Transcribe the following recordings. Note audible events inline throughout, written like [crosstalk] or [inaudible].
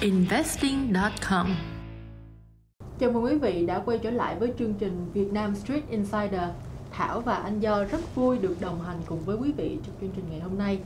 investing.com. Chào mừng quý vị đã quay trở lại với chương trình Việt Nam Street Insider. Thảo và Anh Do rất vui được đồng hành cùng với quý vị trong chương trình ngày hôm nay.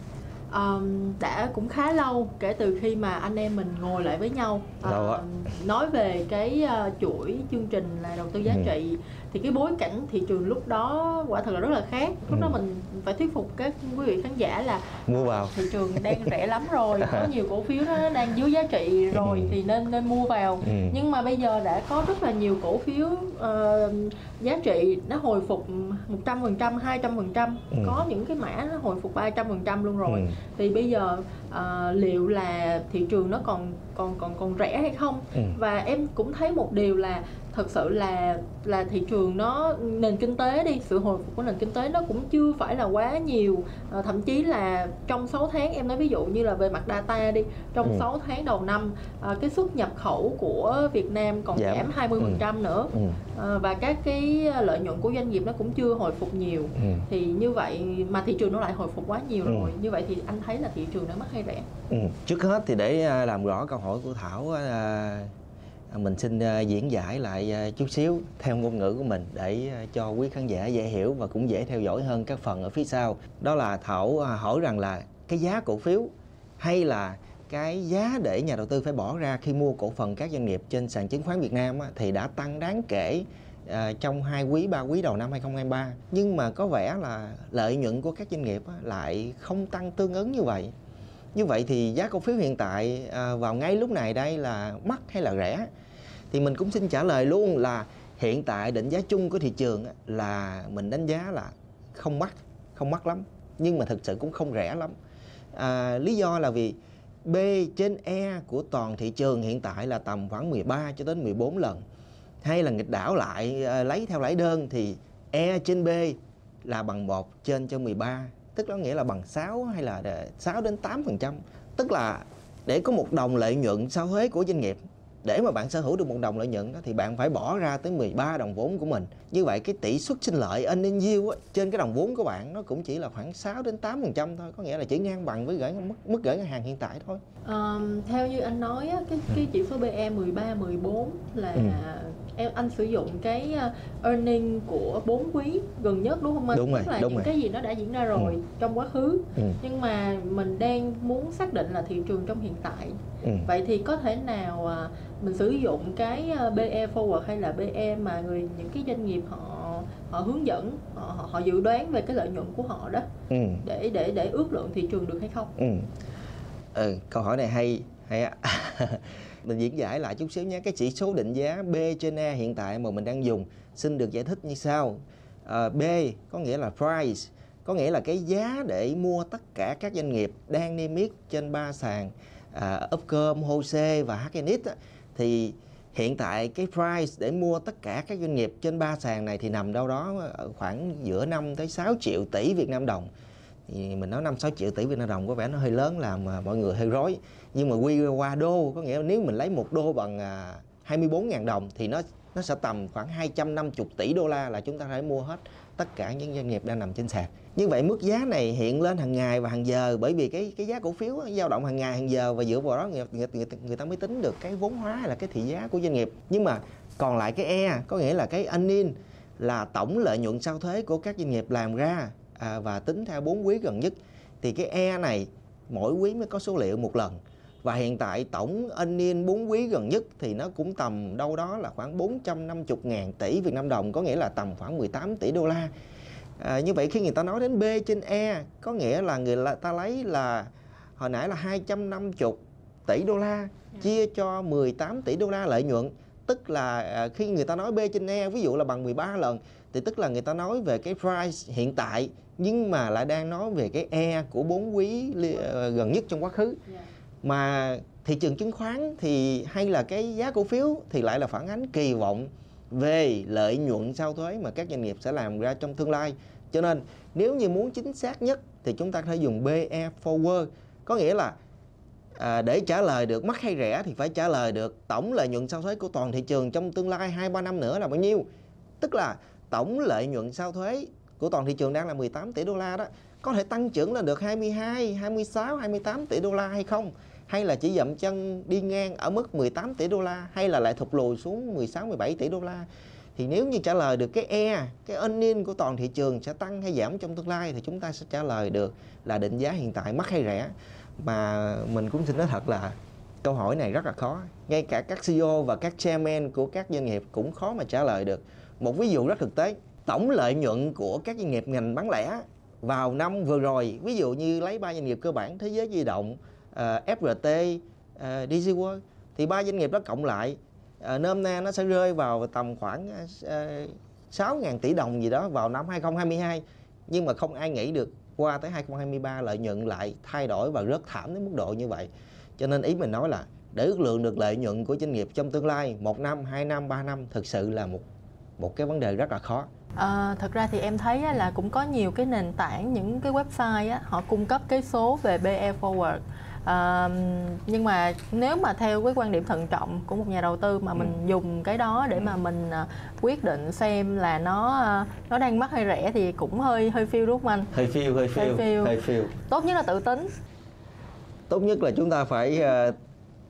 Um, đã cũng khá lâu kể từ khi mà anh em mình ngồi lại với nhau uh, nói về cái uh, chuỗi chương trình là đầu tư giá Ừ. trị thì cái bối cảnh thị trường lúc đó quả thật là rất là khác lúc Ừ. đó mình phải thuyết phục các quý vị khán giả là mua vào thị trường đang rẻ lắm rồi [laughs] có nhiều cổ phiếu nó đang dưới giá trị rồi Ừ. thì nên nên mua vào Ừ. nhưng mà bây giờ đã có rất là nhiều cổ phiếu ờ, giá trị nó hồi phục 100% 200% Ừ. có những cái mã nó hồi phục 300% luôn rồi Ừ. thì bây giờ ờ, liệu là thị trường nó còn còn còn còn rẻ hay không Ừ. và em cũng thấy một điều là thật sự là là thị trường nó nền kinh tế đi sự hồi phục của nền kinh tế nó cũng chưa phải là quá nhiều Ờ, thậm chí là trong 6 tháng em nói ví dụ như là về mặt data đi trong Ừ. 6 tháng đầu năm ờ, cái xuất nhập khẩu của Việt Nam còn Giảm. giảm 20% nữa Ừ. Ờ, và các cái lợi nhuận của doanh nghiệp nó cũng chưa hồi phục nhiều Ừ. thì như vậy mà thị trường nó lại hồi phục quá nhiều Ừ. rồi như vậy thì anh thấy là thị trường đang mắc hay rẻ Ừ. Trước hết thì để à, làm rõ câu hỏi của Thảo à, à, mình xin diễn giải lại chút xíu theo ngôn ngữ của mình để cho quý khán giả dễ hiểu và cũng dễ theo dõi hơn các phần ở phía sau. Đó là Thảo hỏi rằng là cái giá cổ phiếu hay là cái giá để nhà đầu tư phải bỏ ra khi mua cổ phần các doanh nghiệp trên sàn chứng khoán Việt Nam thì đã tăng đáng kể trong hai quý, ba quý đầu năm 2023 nhưng mà có vẻ là lợi nhuận của các doanh nghiệp lại không tăng tương ứng như vậy như vậy thì giá cổ phiếu hiện tại à, vào ngay lúc này đây là mắc hay là rẻ? Thì mình cũng xin trả lời luôn là hiện tại định giá chung của thị trường là mình đánh giá là không mắc không mắc lắm. Nhưng mà thực sự cũng không rẻ lắm. À, lý do là vì B trên E của toàn thị trường hiện tại là tầm khoảng 13 cho đến 14 lần. Hay là nghịch đảo lại à, lấy theo lãi đơn thì E trên B là bằng 1 trên cho 13 tức đó nghĩa là bằng 6 hay là 6 đến 8 phần trăm. Tức là để có một đồng lợi nhuận sau thuế của doanh nghiệp để mà bạn sở hữu được một đồng lợi nhuận đó, thì bạn phải bỏ ra tới 13 đồng vốn của mình. Như vậy cái tỷ suất sinh lợi earning yield á, trên cái đồng vốn của bạn nó cũng chỉ là khoảng 6 đến 8 phần trăm thôi có nghĩa là chỉ ngang bằng với gửi mức, mức gửi ngân hàng hiện tại thôi. Ờm, theo như anh nói á, cái cái chỉ số PE 13 14 là Ừ. em anh sử dụng cái uh, earning của 4 quý gần nhất đúng không anh? Đúng rồi, Tức là đúng những rồi. cái gì nó đã diễn ra rồi Ừ. trong quá khứ. ừ. Nhưng mà mình đang muốn xác định là thị trường trong hiện tại. Ừ. Vậy thì có thể nào à, mình sử dụng cái à, BE forward hay là BE mà người những cái doanh nghiệp họ họ hướng dẫn, họ họ, dự đoán về cái lợi nhuận của họ đó Ừ. để để để ước lượng thị trường được hay không? Ừ. ừ câu hỏi này hay hay á [laughs] mình diễn giải lại chút xíu nhé. Cái chỉ số định giá B trên E hiện tại mà mình đang dùng xin được giải thích như sau. À, B có nghĩa là price có nghĩa là cái giá để mua tất cả các doanh nghiệp đang niêm yết trên ba sàn à, Upcom, HOSE và HNX thì hiện tại cái price để mua tất cả các doanh nghiệp trên ba sàn này thì nằm đâu đó ở khoảng giữa 5 tới 6 triệu tỷ Việt Nam đồng thì mình nói 5 6 triệu tỷ Việt Nam đồng có vẻ nó hơi lớn làm à, mọi người hơi rối. Nhưng mà quy qua đô có nghĩa là nếu mình lấy một đô bằng à, 24.000 đồng thì nó nó sẽ tầm khoảng 250 tỷ đô la là chúng ta phải mua hết tất cả những doanh nghiệp đang nằm trên sàn. Như vậy mức giá này hiện lên hàng ngày và hàng giờ bởi vì cái cái giá cổ phiếu dao động hàng ngày hàng giờ và dựa vào đó người, người, người, người ta mới tính được cái vốn hóa hay là cái thị giá của doanh nghiệp. Nhưng mà còn lại cái E có nghĩa là cái earning là tổng lợi nhuận sau thuế của các doanh nghiệp làm ra à, và tính theo 4 quý gần nhất thì cái E này mỗi quý mới có số liệu một lần. Và hiện tại tổng earning 4 quý gần nhất thì nó cũng tầm đâu đó là khoảng 450 ngàn tỷ Việt Nam đồng có nghĩa là tầm khoảng 18 tỷ đô la. À, như vậy khi người ta nói đến B trên E có nghĩa là người ta lấy là hồi nãy là 250 tỷ đô la chia cho 18 tỷ đô la lợi nhuận. Tức là à, khi người ta nói B trên E ví dụ là bằng 13 lần thì tức là người ta nói về cái price hiện tại nhưng mà lại đang nói về cái E của bốn quý ờ, gần nhất trong quá khứ. Mà thị trường chứng khoán thì hay là cái giá cổ phiếu thì lại là phản ánh kỳ vọng về lợi nhuận sau thuế mà các doanh nghiệp sẽ làm ra trong tương lai. Cho nên nếu như muốn chính xác nhất thì chúng ta có thể dùng BE forward. Có nghĩa là à, để trả lời được mắc hay rẻ thì phải trả lời được tổng lợi nhuận sau thuế của toàn thị trường trong tương lai 2 3 năm nữa là bao nhiêu. Tức là tổng lợi nhuận sau thuế của toàn thị trường đang là 18 tỷ đô la đó có thể tăng trưởng lên được 22, 26, 28 tỷ đô la hay không? Hay là chỉ dậm chân đi ngang ở mức 18 tỷ đô la hay là lại thụt lùi xuống 16 17 tỷ đô la? Thì nếu như trả lời được cái e cái earning của toàn thị trường sẽ tăng hay giảm trong tương lai thì chúng ta sẽ trả lời được là định giá hiện tại mắc hay rẻ. Mà mình cũng xin nói thật là câu hỏi này rất là khó. Ngay cả các CEO và các chairman của các doanh nghiệp cũng khó mà trả lời được một ví dụ rất thực tế. Tổng lợi nhuận của các doanh nghiệp ngành bán lẻ vào năm vừa rồi ví dụ như lấy ba doanh nghiệp cơ bản thế giới di động ờ, uh, FRT uh, ờ, DG World thì ba doanh nghiệp đó cộng lại uh, nôm na nó sẽ rơi vào tầm khoảng uh, 6.000 tỷ đồng gì đó vào năm 2022 nhưng mà không ai nghĩ được qua tới 2023 lợi nhuận lại thay đổi và rất thảm đến mức độ như vậy. Cho nên ý mình nói là để ước lượng được lợi nhuận của doanh nghiệp trong tương lai một năm hai năm ba năm thực sự là một một cái vấn đề rất là khó. À, thật ra thì em thấy là cũng có nhiều cái nền tảng những cái website á, họ cung cấp cái số về BE forward. À, nhưng mà nếu mà theo cái quan điểm thận trọng của một nhà đầu tư mà mình ừ. dùng cái đó để mà mình uh, quyết định xem là nó nó đang mắc hay rẻ thì cũng hơi hơi phiêu đúng không anh? Hơi phiêu hơi phiêu hơi phiêu, hơi phiêu. tốt nhất là tự tính. Tốt nhất là chúng ta phải uh,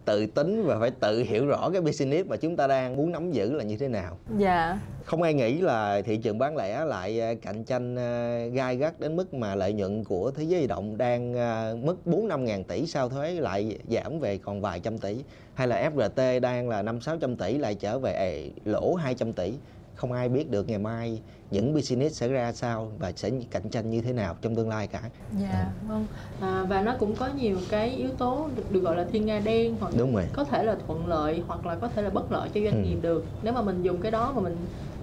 tự tính và phải tự hiểu rõ cái business mà chúng ta đang muốn nắm giữ là như thế nào. Dạ. Không ai nghĩ là thị trường bán lẻ lại ờ, cạnh tranh ờ, gai gắt đến mức mà lợi nhuận của thế giới di động đang mất 4 5 ngàn tỷ sau thuế lại giảm về còn vài trăm tỷ hay là FRT đang là 5 600 tỷ lại trở về lỗ 200 tỷ không ai biết được ngày mai những business sẽ ra sao và sẽ cạnh tranh như thế nào trong tương lai cả. Dạ, yeah, vâng. À, và nó cũng có nhiều cái yếu tố được, được gọi là thiên nga đen hoặc Đúng rồi. có thể là thuận lợi hoặc là có thể là bất lợi cho doanh ừ. nghiệp được. Nếu mà mình dùng cái đó mà mình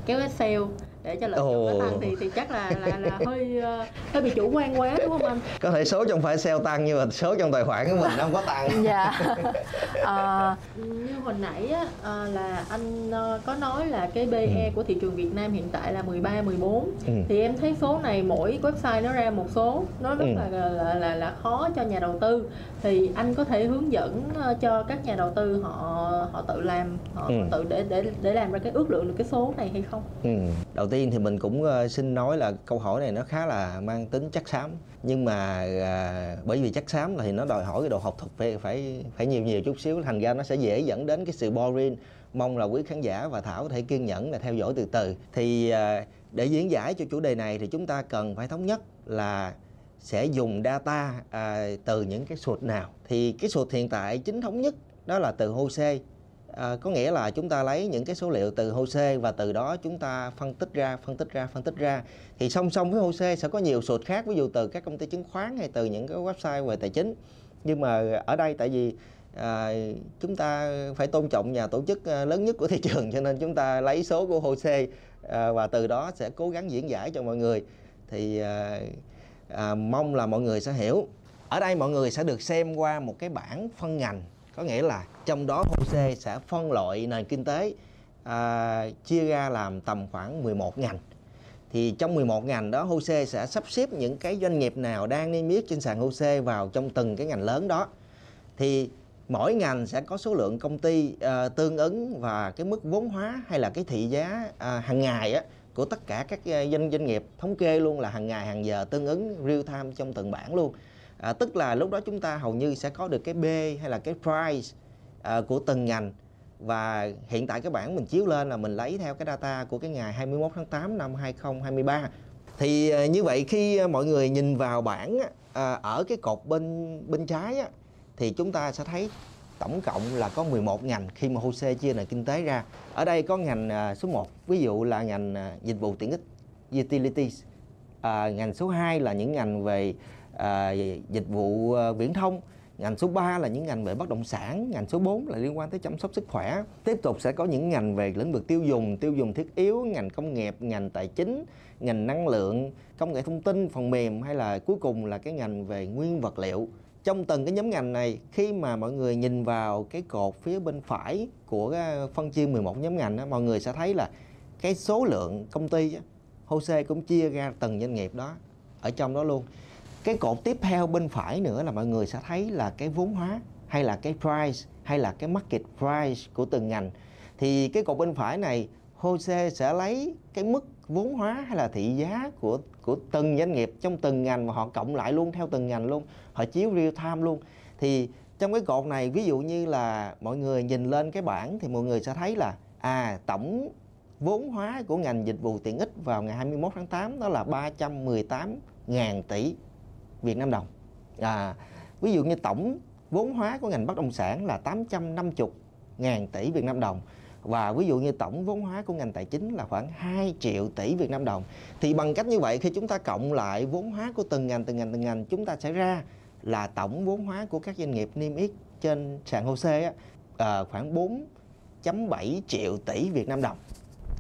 kéo Excel để cho lợi nhuận nó tăng thì thì chắc là là là hơi uh, hơi bị chủ quan quá đúng không anh? Có thể số trong phải sale tăng nhưng mà số trong tài khoản của mình không có tăng. dạ. À, [laughs] như hồi nãy á, à, là anh có nói là cái BE ừ. của thị trường Việt Nam hiện tại là 13 14 ừ. thì em thấy số này mỗi website nó ra một số nó rất ừ. là, là là là khó cho nhà đầu tư thì anh có thể hướng dẫn cho các nhà đầu tư họ họ tự làm họ ừ. tự để để để làm ra cái ước lượng được cái số này hay không? Ừ. Đầu tiên thì mình cũng ờ, xin nói là câu hỏi này nó khá là mang tính chắc xám. Nhưng mà à, bởi vì chắc xám thì nó đòi hỏi cái độ học thuật phải phải phải nhiều nhiều chút xíu. Thành ra nó sẽ dễ dẫn đến cái sự boring. Mong là quý khán giả và thảo có thể kiên nhẫn là theo dõi từ từ. Thì à, để diễn giải cho chủ đề này thì chúng ta cần phải thống nhất là sẽ dùng data à, từ những cái sụt nào. Thì cái sụt hiện tại chính thống nhất đó là từ HOSE à, có nghĩa là chúng ta lấy những cái số liệu từ HOSE và từ đó chúng ta phân tích ra phân tích ra phân tích ra. Thì song song với HOSE sẽ có nhiều sụt khác ví dụ từ các công ty chứng khoán hay từ những cái website về tài chính. Nhưng mà ở đây tại vì à, chúng ta phải tôn trọng nhà tổ chức ờ, lớn nhất của thị trường cho nên chúng ta lấy số của HOSE à, và từ đó sẽ cố gắng diễn giải cho mọi người. Thì à, à, mong là mọi người sẽ hiểu. Ở đây mọi người sẽ được xem qua một cái bảng phân ngành có nghĩa là trong đó HOSE sẽ phân loại nền kinh tế à, chia ra làm tầm khoảng 11 ngành. Thì trong 11 ngành đó HOSE sẽ sắp xếp những cái doanh nghiệp nào đang niêm yết trên sàn HOSE vào trong từng cái ngành lớn đó. Thì mỗi ngành sẽ có số lượng công ty uh, tương ứng và cái mức vốn hóa hay là cái thị giá uh, hàng ngày á của tất cả các à, doanh doanh nghiệp thống kê luôn là hàng ngày hàng giờ tương ứng real time trong từng bảng luôn à, tức là lúc đó chúng ta hầu như sẽ có được cái B hay là cái price à, của từng ngành và hiện tại cái bảng mình chiếu lên là mình lấy theo cái data của cái ngày 21 tháng 8 năm 2023 thì à, như vậy khi mọi người nhìn vào bảng à, ở cái cột bên bên trái á, thì chúng ta sẽ thấy tổng cộng là có 11 ngành khi mà HOSE chia nền kinh tế ra. Ở đây có ngành à, số 1 ví dụ là ngành à, dịch vụ tiện ích utilities. À, ngành số 2 là những ngành về à, dịch vụ à, viễn thông. Ngành số 3 là những ngành về bất động sản ngành số 4 là liên quan tới chăm sóc sức khỏe. Tiếp tục sẽ có những ngành về lĩnh vực tiêu dùng tiêu dùng thiết yếu ngành công nghiệp ngành tài chính ngành năng lượng công nghệ thông tin phần mềm hay là cuối cùng là cái ngành về nguyên vật liệu. Trong từng cái nhóm ngành này khi mà mọi người nhìn vào cái cột phía bên phải của à, phân chia 11 nhóm ngành đó, mọi người sẽ thấy là cái số lượng công ty HOSE cũng chia ra từng doanh nghiệp đó ở trong đó luôn cái cột tiếp theo bên phải nữa là mọi người sẽ thấy là cái vốn hóa, hay là cái price, hay là cái market price của từng ngành. Thì cái cột bên phải này HOSE sẽ lấy cái mức vốn hóa hay là thị giá của của từng doanh nghiệp trong từng ngành mà họ cộng lại luôn theo từng ngành luôn. Họ chiếu real time luôn. Thì trong cái cột này, ví dụ như là mọi người nhìn lên cái bảng thì mọi người sẽ thấy là à tổng vốn hóa của ngành dịch vụ tiện ích vào ngày 21 tháng 8 đó là 318 ngàn tỷ. Việt Nam đồng. À, ví dụ như tổng vốn hóa của ngành bất động sản là 850 ngàn tỷ Việt Nam đồng và ví dụ như tổng vốn hóa của ngành tài chính là khoảng 2 triệu tỷ Việt Nam đồng thì bằng cách như vậy khi chúng ta cộng lại vốn hóa của từng ngành từng ngành từng ngành chúng ta sẽ ra là tổng vốn hóa của các doanh nghiệp niêm yết trên sàn HOSE à, khoảng 4.7 triệu tỷ Việt Nam đồng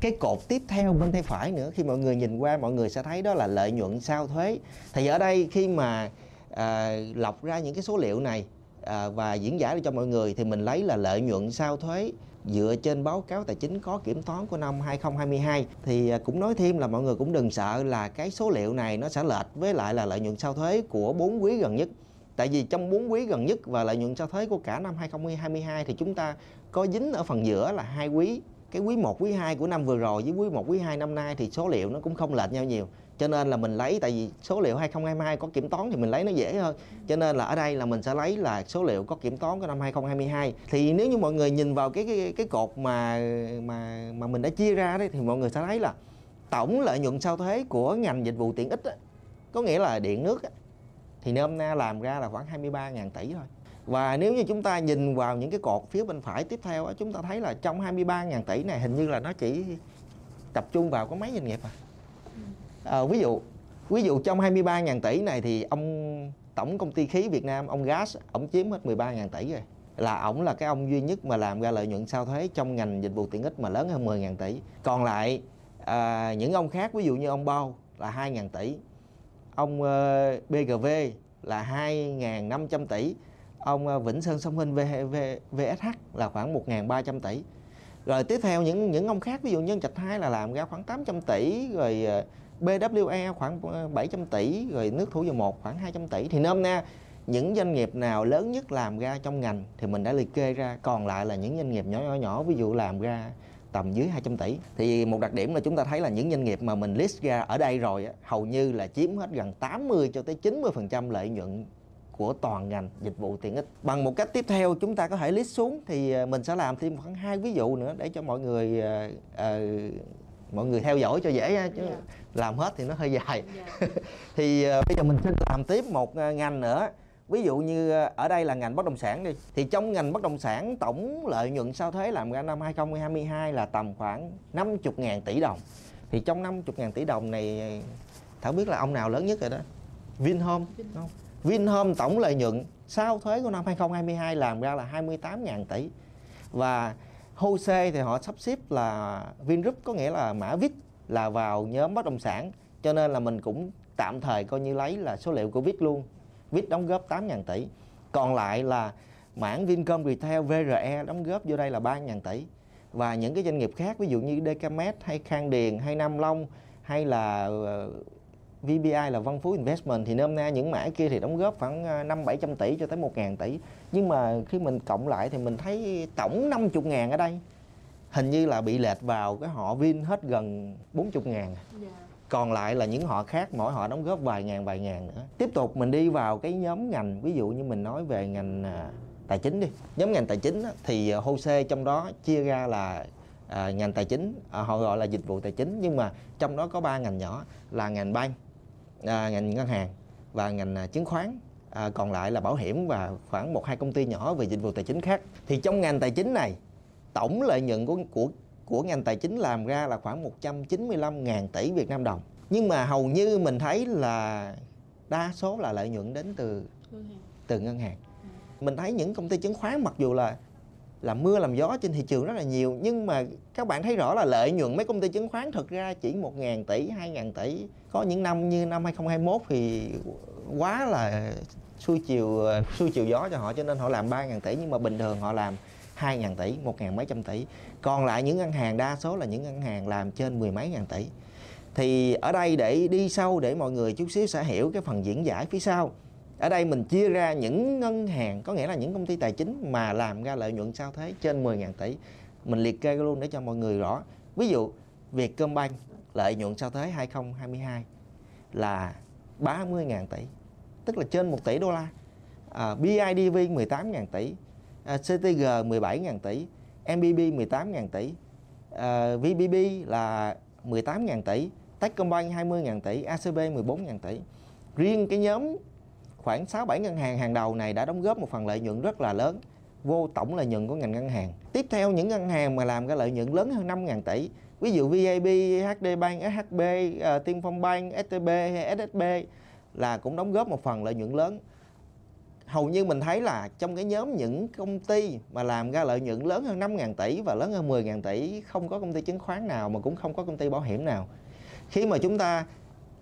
cái cột tiếp theo bên tay phải nữa. Khi mọi người nhìn qua mọi người sẽ thấy đó là lợi nhuận sau thuế. Thì ở đây khi mà à, lọc ra những cái số liệu này à, và diễn giải cho mọi người thì mình lấy là lợi nhuận sau thuế dựa trên báo cáo tài chính có kiểm toán của năm 2022 thì à, cũng nói thêm là mọi người cũng đừng sợ là cái số liệu này nó sẽ lệch với lại là lợi nhuận sau thuế của bốn quý gần nhất. Tại vì trong bốn quý gần nhất và lợi nhuận sau thuế của cả năm 2022 thì chúng ta có dính ở phần giữa là hai quý cái quý 1 quý 2 của năm vừa rồi với quý 1 quý 2 năm nay thì số liệu nó cũng không lệch nhau nhiều. Cho nên là mình lấy tại vì số liệu 2022 có kiểm toán thì mình lấy nó dễ hơn. Cho nên là ở đây là mình sẽ lấy là số liệu có kiểm toán của năm 2022 thì nếu như mọi người nhìn vào cái cái cái cột mà mà mà mình đã chia ra đấy thì mọi người sẽ thấy là tổng lợi nhuận sau thuế của ngành dịch vụ tiện ích đó, có nghĩa là điện nước đó, thì năm nay làm ra là khoảng 23.000 tỷ thôi và nếu như chúng ta nhìn vào những cái cột phía bên phải tiếp theo chúng ta thấy là trong 23.000 tỷ này hình như là nó chỉ tập trung vào có mấy doanh nghiệp à. à ví dụ ví dụ trong 23.000 tỷ này thì ông tổng công ty khí Việt Nam ông Gas ông chiếm hết 13.000 tỷ rồi. Là ổng là cái ông duy nhất mà làm ra lợi nhuận sau thuế trong ngành dịch vụ tiện ích mà lớn hơn 10.000 tỷ. Còn lại à, những ông khác ví dụ như ông Bao là 2.000 tỷ ông uh, ờ, BGV là 2.500 tỷ ông ờ, Vĩnh Sơn Sông Hinh VSH là khoảng 1.300 tỷ. Rồi tiếp theo những những ông khác, ví dụ nhân trạch 2 là làm ra khoảng 800 tỷ, rồi ờ, BWE khoảng ờ, 700 tỷ, rồi nước thủ dầu một khoảng 200 tỷ. Thì nôm na, những doanh nghiệp nào lớn nhất làm ra trong ngành thì mình đã liệt kê ra, còn lại là những doanh nghiệp nhỏ nhỏ nhỏ, ví dụ làm ra tầm dưới 200 tỷ. Thì một đặc điểm là chúng ta thấy là những doanh nghiệp mà mình list ra ở đây rồi hầu như là chiếm hết gần 80 cho tới 90 phần trăm lợi nhuận của toàn ngành dịch vụ tiện ích bằng một cách tiếp theo chúng ta có thể list xuống thì ờ, mình sẽ làm thêm khoảng hai ví dụ nữa để cho mọi người uh, uh, mọi người theo dõi cho dễ chứ yeah. Dạ. làm hết thì nó hơi dài yeah. Dạ. [laughs] thì uh, bây giờ mình xin làm tiếp một ngành nữa ví dụ như ở đây là ngành bất động sản đi thì trong ngành bất động sản tổng lợi nhuận sau thuế làm ra năm 2022 là tầm khoảng 50.000 tỷ đồng thì trong 50.000 tỷ đồng này Thảo biết là ông nào lớn nhất rồi đó Vinhome không Vinhome tổng lợi nhuận sau thuế của năm 2022 làm ra là 28.000 tỷ. Và HOSE thì họ sắp xếp là Vingroup, có nghĩa là mã VIX là vào nhóm bất động sản. Cho nên là mình cũng tạm thời coi như lấy là số liệu của VIX luôn. VIX đóng góp 8.000 tỷ. Còn lại là mảng Vincom Retail VRE đóng góp vô đây là 3.000 tỷ. Và những cái doanh nghiệp khác, ví dụ như Decamet hay Khang Điền hay Nam Long hay là ờ, VBI là Văn Phú Investment thì nôm na những mã kia thì đóng góp khoảng 5 ờ, 700 tỷ cho tới 1 ngàn tỷ. Nhưng mà khi mình cộng lại thì mình thấy tổng 50 ngàn ở đây hình như là bị lệch vào cái họ Vin hết gần 40 ngàn. Yeah. Dạ. Còn lại là những họ khác mỗi họ đóng góp vài ngàn vài ngàn nữa. Tiếp tục mình đi vào cái nhóm ngành ví dụ như mình nói về ngành à, tài chính đi. Nhóm ngành tài chính thì HOSE trong đó chia ra là à, ngành tài chính à, họ gọi là dịch vụ tài chính nhưng mà trong đó có ba ngành nhỏ là ngành bank à, ngành ngân hàng và ngành à, chứng khoán. À, còn lại là bảo hiểm và khoảng một hai công ty nhỏ về dịch vụ tài chính khác. Thì trong ngành tài chính này tổng lợi nhuận của của của ngành tài chính làm ra là khoảng 195.000 tỷ Việt Nam đồng. Nhưng mà hầu như mình thấy là đa số là lợi nhuận đến từ từ ngân hàng. Mình thấy những công ty chứng khoán mặc dù là làm mưa làm gió trên thị trường rất là nhiều nhưng mà các bạn thấy rõ là lợi nhuận mấy công ty chứng khoán thực ra chỉ 1.000 tỷ 2.000 tỷ có những năm như năm 2021 thì quá là xuôi chiều xuôi chiều gió cho họ cho nên họ làm 3.000 tỷ nhưng mà bình thường họ làm 2.000 tỷ, 1.000 mấy trăm tỷ. Còn lại những ngân hàng đa số là những ngân hàng làm trên mười mấy ngàn tỷ. Thì ở đây để đi sâu để mọi người chút xíu sẽ hiểu cái phần diễn giải phía sau ở đây mình chia ra những ngân hàng có nghĩa là những công ty tài chính mà làm ra lợi nhuận sau thuế trên 10.000 tỷ. Mình liệt kê luôn để cho mọi người rõ. Ví dụ Vietcombank lợi nhuận sau thuế 2022 là 30.000 tỷ tức là trên 1 tỷ đô la. À, BIDV 18.000 tỷ à, CTG 17.000 tỷ MBB 18.000 tỷ à, VBB là 18.000 tỷ Techcombank 20.000 tỷ ACB 14.000 tỷ. Riêng cái nhóm khoảng 6-7 ngân hàng hàng đầu này đã đóng góp một phần lợi nhuận rất là lớn vô tổng lợi nhuận của ngành ngân hàng. Tiếp theo những ngân hàng mà làm cái lợi nhuận lớn hơn 5.000 tỷ, ví dụ VIB, HD Bank, SHB, uh, ờ, Tiên Phong Bank, STB hay SSB là cũng đóng góp một phần lợi nhuận lớn. Hầu như mình thấy là trong cái nhóm những công ty mà làm ra lợi nhuận lớn hơn 5.000 tỷ và lớn hơn 10.000 tỷ không có công ty chứng khoán nào mà cũng không có công ty bảo hiểm nào. Khi mà chúng ta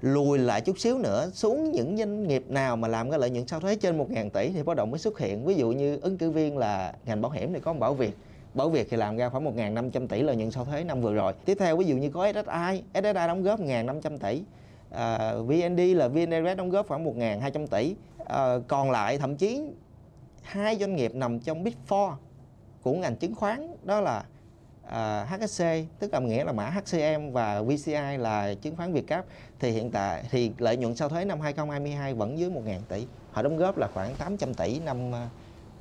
lùi lại chút xíu nữa xuống những doanh nghiệp nào mà làm cái lợi nhuận sau thuế trên 1.000 tỷ thì bắt đầu mới xuất hiện. Ví dụ như ứng cử viên là ngành bảo hiểm thì có một Bảo Việt. Bảo Việt thì làm ra khoảng 1.500 tỷ lợi nhuận sau thuế năm vừa rồi. Tiếp theo ví dụ như có SSI SSI đóng góp 1.500 tỷ. À, VND là VN Direct đóng góp khoảng 1.200 tỷ. À, còn lại thậm chí hai doanh nghiệp nằm trong Big Four của ngành chứng khoán đó là à, HSC tức là nghĩa là mã HCM và VCI là chứng khoán Việt Cap thì hiện tại thì lợi nhuận sau thuế năm 2022 vẫn dưới 1.000 tỷ. Họ đóng góp là khoảng 800 tỷ năm à,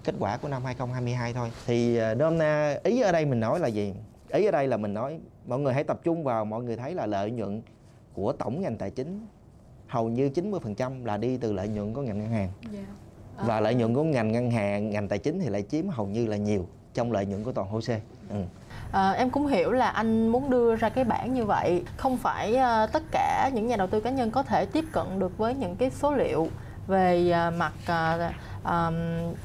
kết quả của năm 2022 thôi. Thì à, nôm na ý ở đây mình nói là gì? Ý ở đây là mình nói mọi người hãy tập trung vào mọi người thấy là lợi nhuận của tổng ngành tài chính hầu như 90% là đi từ lợi nhuận của ngành ngân hàng. Yeah. Dạ. và lợi nhuận của ngành ngân hàng ngành tài chính thì lại chiếm hầu như là nhiều trong lợi nhuận của toàn HOSE ừ. À, em cũng hiểu là anh muốn đưa ra cái bảng như vậy không phải uh, tất cả những nhà đầu tư cá nhân có thể tiếp cận được với những cái số liệu về uh, mặt uh, um,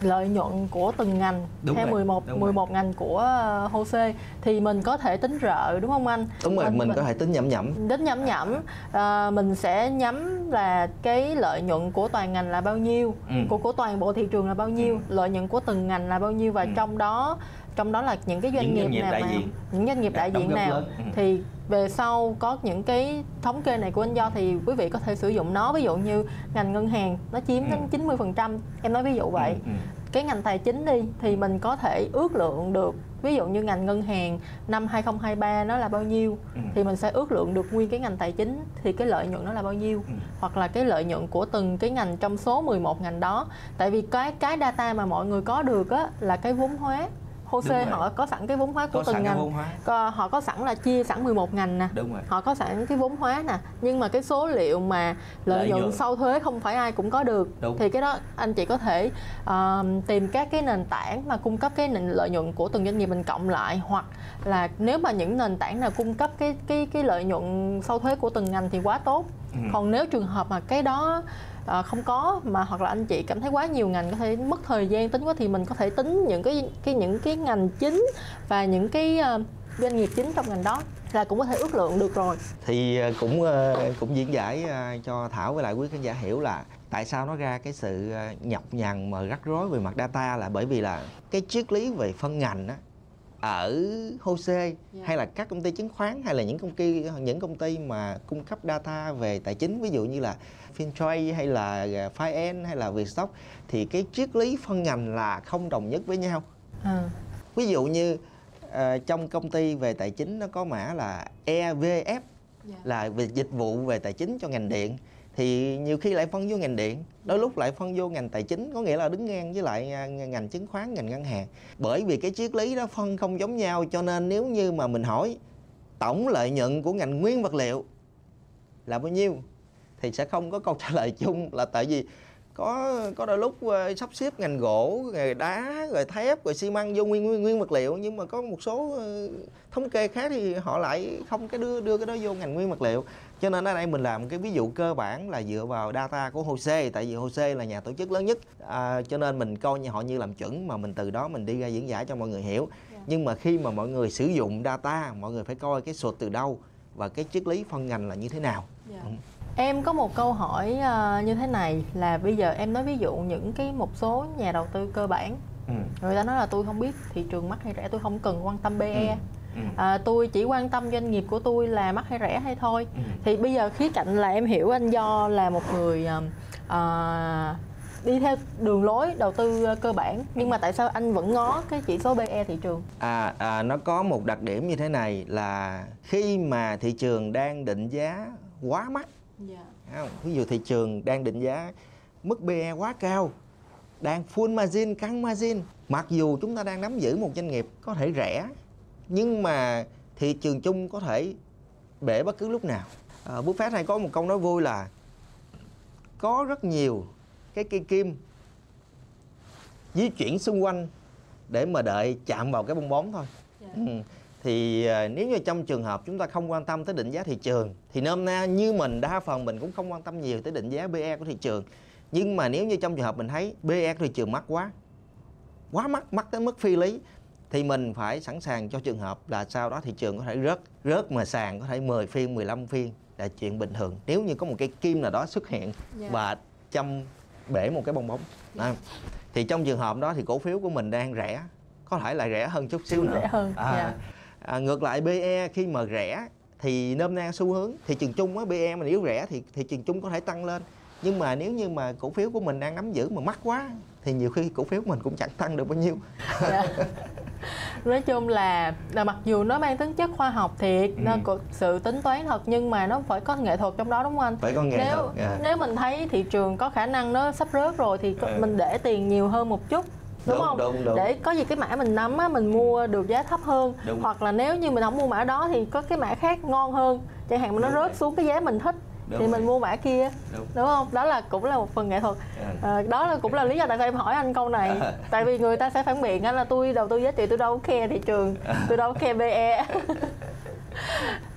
lợi nhuận của từng ngành đúng theo rồi, 11 đúng 11 rồi. ngành của uh, HOSE thì mình có thể tính rợ đúng không anh? Đúng rồi, mình, mình có thể tính nhẩm nhẩm. Tính nhẩm nhẩm uh, mình sẽ nhắm là cái lợi nhuận của toàn ngành là bao nhiêu, ừ. của của toàn bộ thị trường là bao nhiêu, ừ. lợi nhuận của từng ngành là bao nhiêu và ừ. trong đó trong đó là những cái doanh những nghiệp, nghiệp nào mà những doanh nghiệp đại diện nào lớn. Ừ. thì về sau có những cái thống kê này của anh do thì quý vị có thể sử dụng nó ví dụ như ngành ngân hàng nó chiếm đến ừ. 90% em nói ví dụ vậy ừ, cái ngành tài chính đi thì mình có thể ước lượng được ví dụ như ngành ngân hàng năm 2023 nó là bao nhiêu ừ. thì mình sẽ ước lượng được nguyên cái ngành tài chính thì cái lợi nhuận nó là bao nhiêu ừ. hoặc là cái lợi nhuận của từng cái ngành trong số 11 ngành đó tại vì cái cái data mà mọi người có được á là cái vốn hóa HOSE họ có sẵn cái vốn hóa của có từng ngành. có, họ có sẵn là chia sẵn 11 ngành nè. Đúng rồi. họ có sẵn cái vốn hóa nè. Nhưng mà cái số liệu mà lợi, nhuận, nhuận. sau thuế không phải ai cũng có được. Đúng. thì cái đó anh chị có thể uh, tìm các cái nền tảng mà cung cấp cái lợi nhuận của từng doanh nghiệp mình cộng lại. Hoặc là nếu mà những nền tảng nào cung cấp cái cái cái lợi nhuận sau thuế của từng ngành thì quá tốt. Ừ. còn nếu trường hợp mà cái đó uh, không có mà hoặc là anh chị cảm thấy quá nhiều ngành có thể mất thời gian tính quá thì mình có thể tính những cái cái những cái ngành chính và những cái uh, doanh nghiệp chính trong ngành đó là cũng có thể ước lượng được rồi. Thì ờ, cũng cũng diễn giải cho thảo với lại quý khán giả hiểu là tại sao nó ra cái sự nhọc nhằn mà rắc rối về mặt data là bởi vì là cái triết lý về phân ngành á ở HOSE yeah. Dạ. hay là các công ty chứng khoán hay là những công ty những công ty mà cung cấp data về tài chính ví dụ như là FinTrade hay là Finance hay là Vietstock thì cái triết lý phân ngành là không đồng nhất với nhau. À. Ví dụ như uh, trong công ty về tài chính nó có mã là EVF yeah. Dạ. là về dịch vụ về tài chính cho ngành điện thì nhiều khi lại phân vô ngành điện đôi lúc lại phân vô ngành tài chính có nghĩa là đứng ngang với lại à, ngành chứng khoán ngành ngân hàng. Bởi vì cái triết lý đó phân không giống nhau cho nên nếu như mà mình hỏi tổng lợi nhuận của ngành nguyên vật liệu là bao nhiêu thì sẽ không có câu [laughs] trả lời chung là tại vì có có đôi lúc à, sắp xếp ngành gỗ rồi đá rồi thép rồi xi măng vô nguyên nguyên, nguyên vật liệu nhưng mà có một số ờ, thống kê khác thì họ lại không cái đưa đưa cái đó vô ngành nguyên vật liệu cho nên ở đây mình làm cái ví dụ cơ bản là dựa vào data của HOSE tại vì HOSE là nhà tổ chức lớn nhất à, cho nên mình coi như họ như làm chuẩn mà mình từ đó mình đi ra diễn giải cho mọi người hiểu yeah. Dạ. nhưng mà khi mà mọi người sử dụng data mọi người phải coi cái sụt từ đâu và cái triết lý phân ngành là như thế nào yeah. Dạ. ừ. Em có một câu hỏi uh, như thế này là bây giờ em nói ví dụ những cái một số nhà đầu tư cơ bản ừ. người ta nói là tôi không biết thị trường mắc hay rẻ tôi không cần quan tâm PE ừ. Ừ. À, tôi chỉ quan tâm doanh nghiệp của tôi là mắc hay rẻ hay thôi ừ. thì bây giờ khía cạnh là em hiểu anh do là một người uh, đi theo đường lối đầu tư cơ bản nhưng mà tại sao anh vẫn ngó cái chỉ số PE thị trường? À, à nó có một đặc điểm như thế này là khi mà thị trường đang định giá quá mắc yeah. Dạ. ví dụ thị trường đang định giá mức PE quá cao đang full margin căng margin mặc dù chúng ta đang nắm giữ một doanh nghiệp có thể rẻ nhưng mà thị trường chung có thể bể bất cứ lúc nào à, Buffett hay có một câu nói vui là có rất nhiều cái cây kim di chuyển xung quanh để mà đợi chạm vào cái bong bóng thôi yeah. Dạ. ừ. thì à, nếu như trong trường hợp chúng ta không quan tâm tới định giá thị trường thì nôm na như mình đa phần mình cũng không quan tâm nhiều tới định giá PE của thị trường nhưng mà nếu như trong trường hợp mình thấy PE của thị trường mắc quá quá mắc mắc tới mức phi lý thì mình phải sẵn sàng cho trường hợp là sau đó thị trường có thể rớt rớt mà sàn có thể 10 phiên 15 phiên là chuyện bình thường nếu như có một cái kim nào đó xuất hiện yeah. Dạ. và châm bể một cái bong bóng yeah. à, thì trong trường hợp đó thì cổ phiếu của mình đang rẻ có thể là rẻ hơn chút xíu nữa rẻ hơn. À, yeah. Dạ. à, ngược lại PE khi mà rẻ thì nôm na xu hướng thị trường chung á PE mà nếu rẻ thì thị trường chung có thể tăng lên nhưng mà nếu như mà cổ phiếu của mình đang nắm giữ mà mắc quá thì nhiều khi cổ phiếu của mình cũng chẳng tăng được bao nhiêu yeah. [laughs] Dạ. nói chung là là mặc dù nó mang tính chất khoa học thiệt ừ. nó có sự tính toán thật nhưng mà nó phải có nghệ thuật trong đó đúng không anh phải có nghệ nếu, thuật yeah. nếu mình thấy thị trường có khả năng nó sắp rớt rồi thì ừ. mình để tiền nhiều hơn một chút đúng, đúng không đúng, đúng. để có gì cái mã mình nắm á mình mua được giá thấp hơn đúng. hoặc là nếu như mình không mua mã đó thì có cái mã khác ngon hơn chẳng hạn mà nó rớt xuống cái giá mình thích đúng thì rồi. mình mua mã kia đúng. đúng không đó là cũng là một phần nghệ thuật à, đó là cũng là lý do tại sao em hỏi anh câu này à. tại vì người ta sẽ phản biện là tôi đầu tư giá trị tôi đâu có khe thị trường tôi đâu có khe be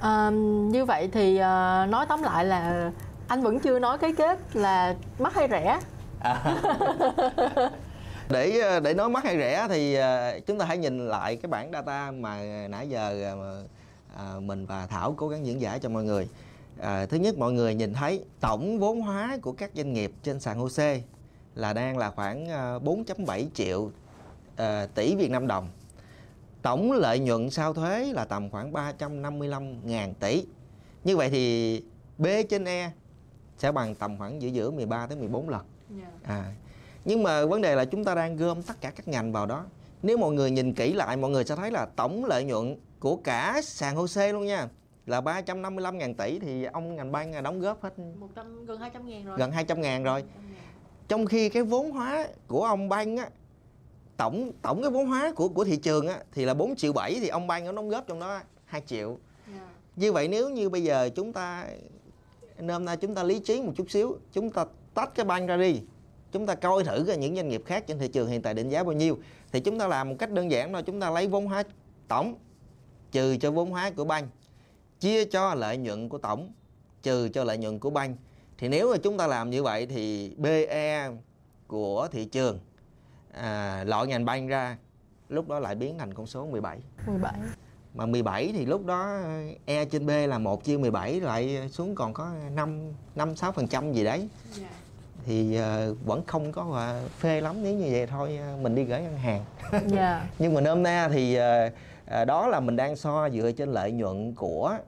à, như vậy thì uh, nói tóm lại là anh vẫn chưa nói cái kết là mắc hay rẻ à. [laughs] để để nói mắc hay rẻ thì chúng ta hãy nhìn lại cái bảng data mà nãy giờ mà mình và thảo cố gắng diễn giải cho mọi người à, thứ nhất mọi người nhìn thấy tổng vốn hóa của các doanh nghiệp trên sàn HOSE là đang là khoảng 4.7 à, triệu à, tỷ Việt Nam đồng tổng lợi nhuận sau thuế là tầm khoảng 355 ngàn tỷ như vậy thì B trên E sẽ bằng tầm khoảng giữa giữa 13 tới 14 lần yeah. Dạ. à, nhưng mà vấn đề là chúng ta đang gom tất cả các ngành vào đó nếu mọi người nhìn kỹ lại mọi người sẽ thấy là tổng lợi nhuận của cả sàn HOSE luôn nha là 355 ngàn tỷ thì ông ngành ban đóng góp hết 100, gần 200 ngàn rồi gần 200 ngàn rồi 200 ngàn. trong khi cái vốn hóa của ông ban á tổng tổng cái vốn hóa của của thị trường á thì là 4 triệu 7 thì ông ban nó đóng góp trong đó 2 triệu yeah. Dạ. như vậy nếu như bây giờ chúng ta hôm nay chúng ta lý trí một chút xíu chúng ta tách cái ban ra đi chúng ta coi thử cái những doanh nghiệp khác trên thị trường hiện tại định giá bao nhiêu thì chúng ta làm một cách đơn giản thôi chúng ta lấy vốn hóa tổng trừ cho vốn hóa của ban chia cho lợi nhuận của tổng trừ cho lợi nhuận của banh thì nếu mà chúng ta làm như vậy thì BE của thị trường à, loại ngành banh ra lúc đó lại biến thành con số 17 17 mà 17 thì lúc đó E trên B là 1 chia 17 lại xuống còn có 5 5 6 phần trăm gì đấy yeah. Dạ. thì uh, vẫn không có uh, phê lắm nếu như vậy thôi uh, mình đi gửi ngân hàng yeah. Dạ. [laughs] nhưng mà nôm na thì uh, uh, đó là mình đang so dựa trên lợi nhuận của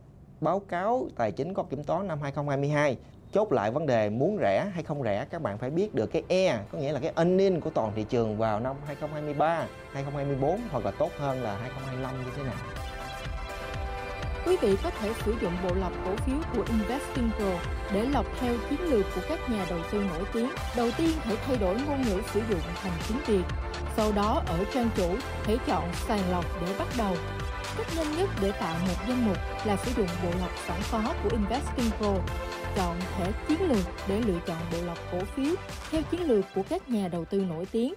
báo cáo tài chính có kiểm toán năm 2022 chốt lại vấn đề muốn rẻ hay không rẻ các bạn phải biết được cái E có nghĩa là cái earning của toàn thị trường vào năm 2023, 2024 hoặc là tốt hơn là 2025 như thế nào. Quý vị có thể sử dụng bộ lọc cổ phiếu của Investing Pro để lọc theo chiến lược của các nhà đầu tư nổi tiếng. Đầu tiên hãy thay đổi ngôn ngữ sử dụng thành tiếng Việt. Sau đó ở trang chủ hãy chọn sàng lọc để bắt đầu Cách nhanh nhất để tạo một danh mục là sử dụng bộ lọc sẵn có của Investing Pro. Chọn thể chiến lược để lựa chọn bộ lọc cổ phiếu theo chiến lược của các nhà đầu tư nổi tiếng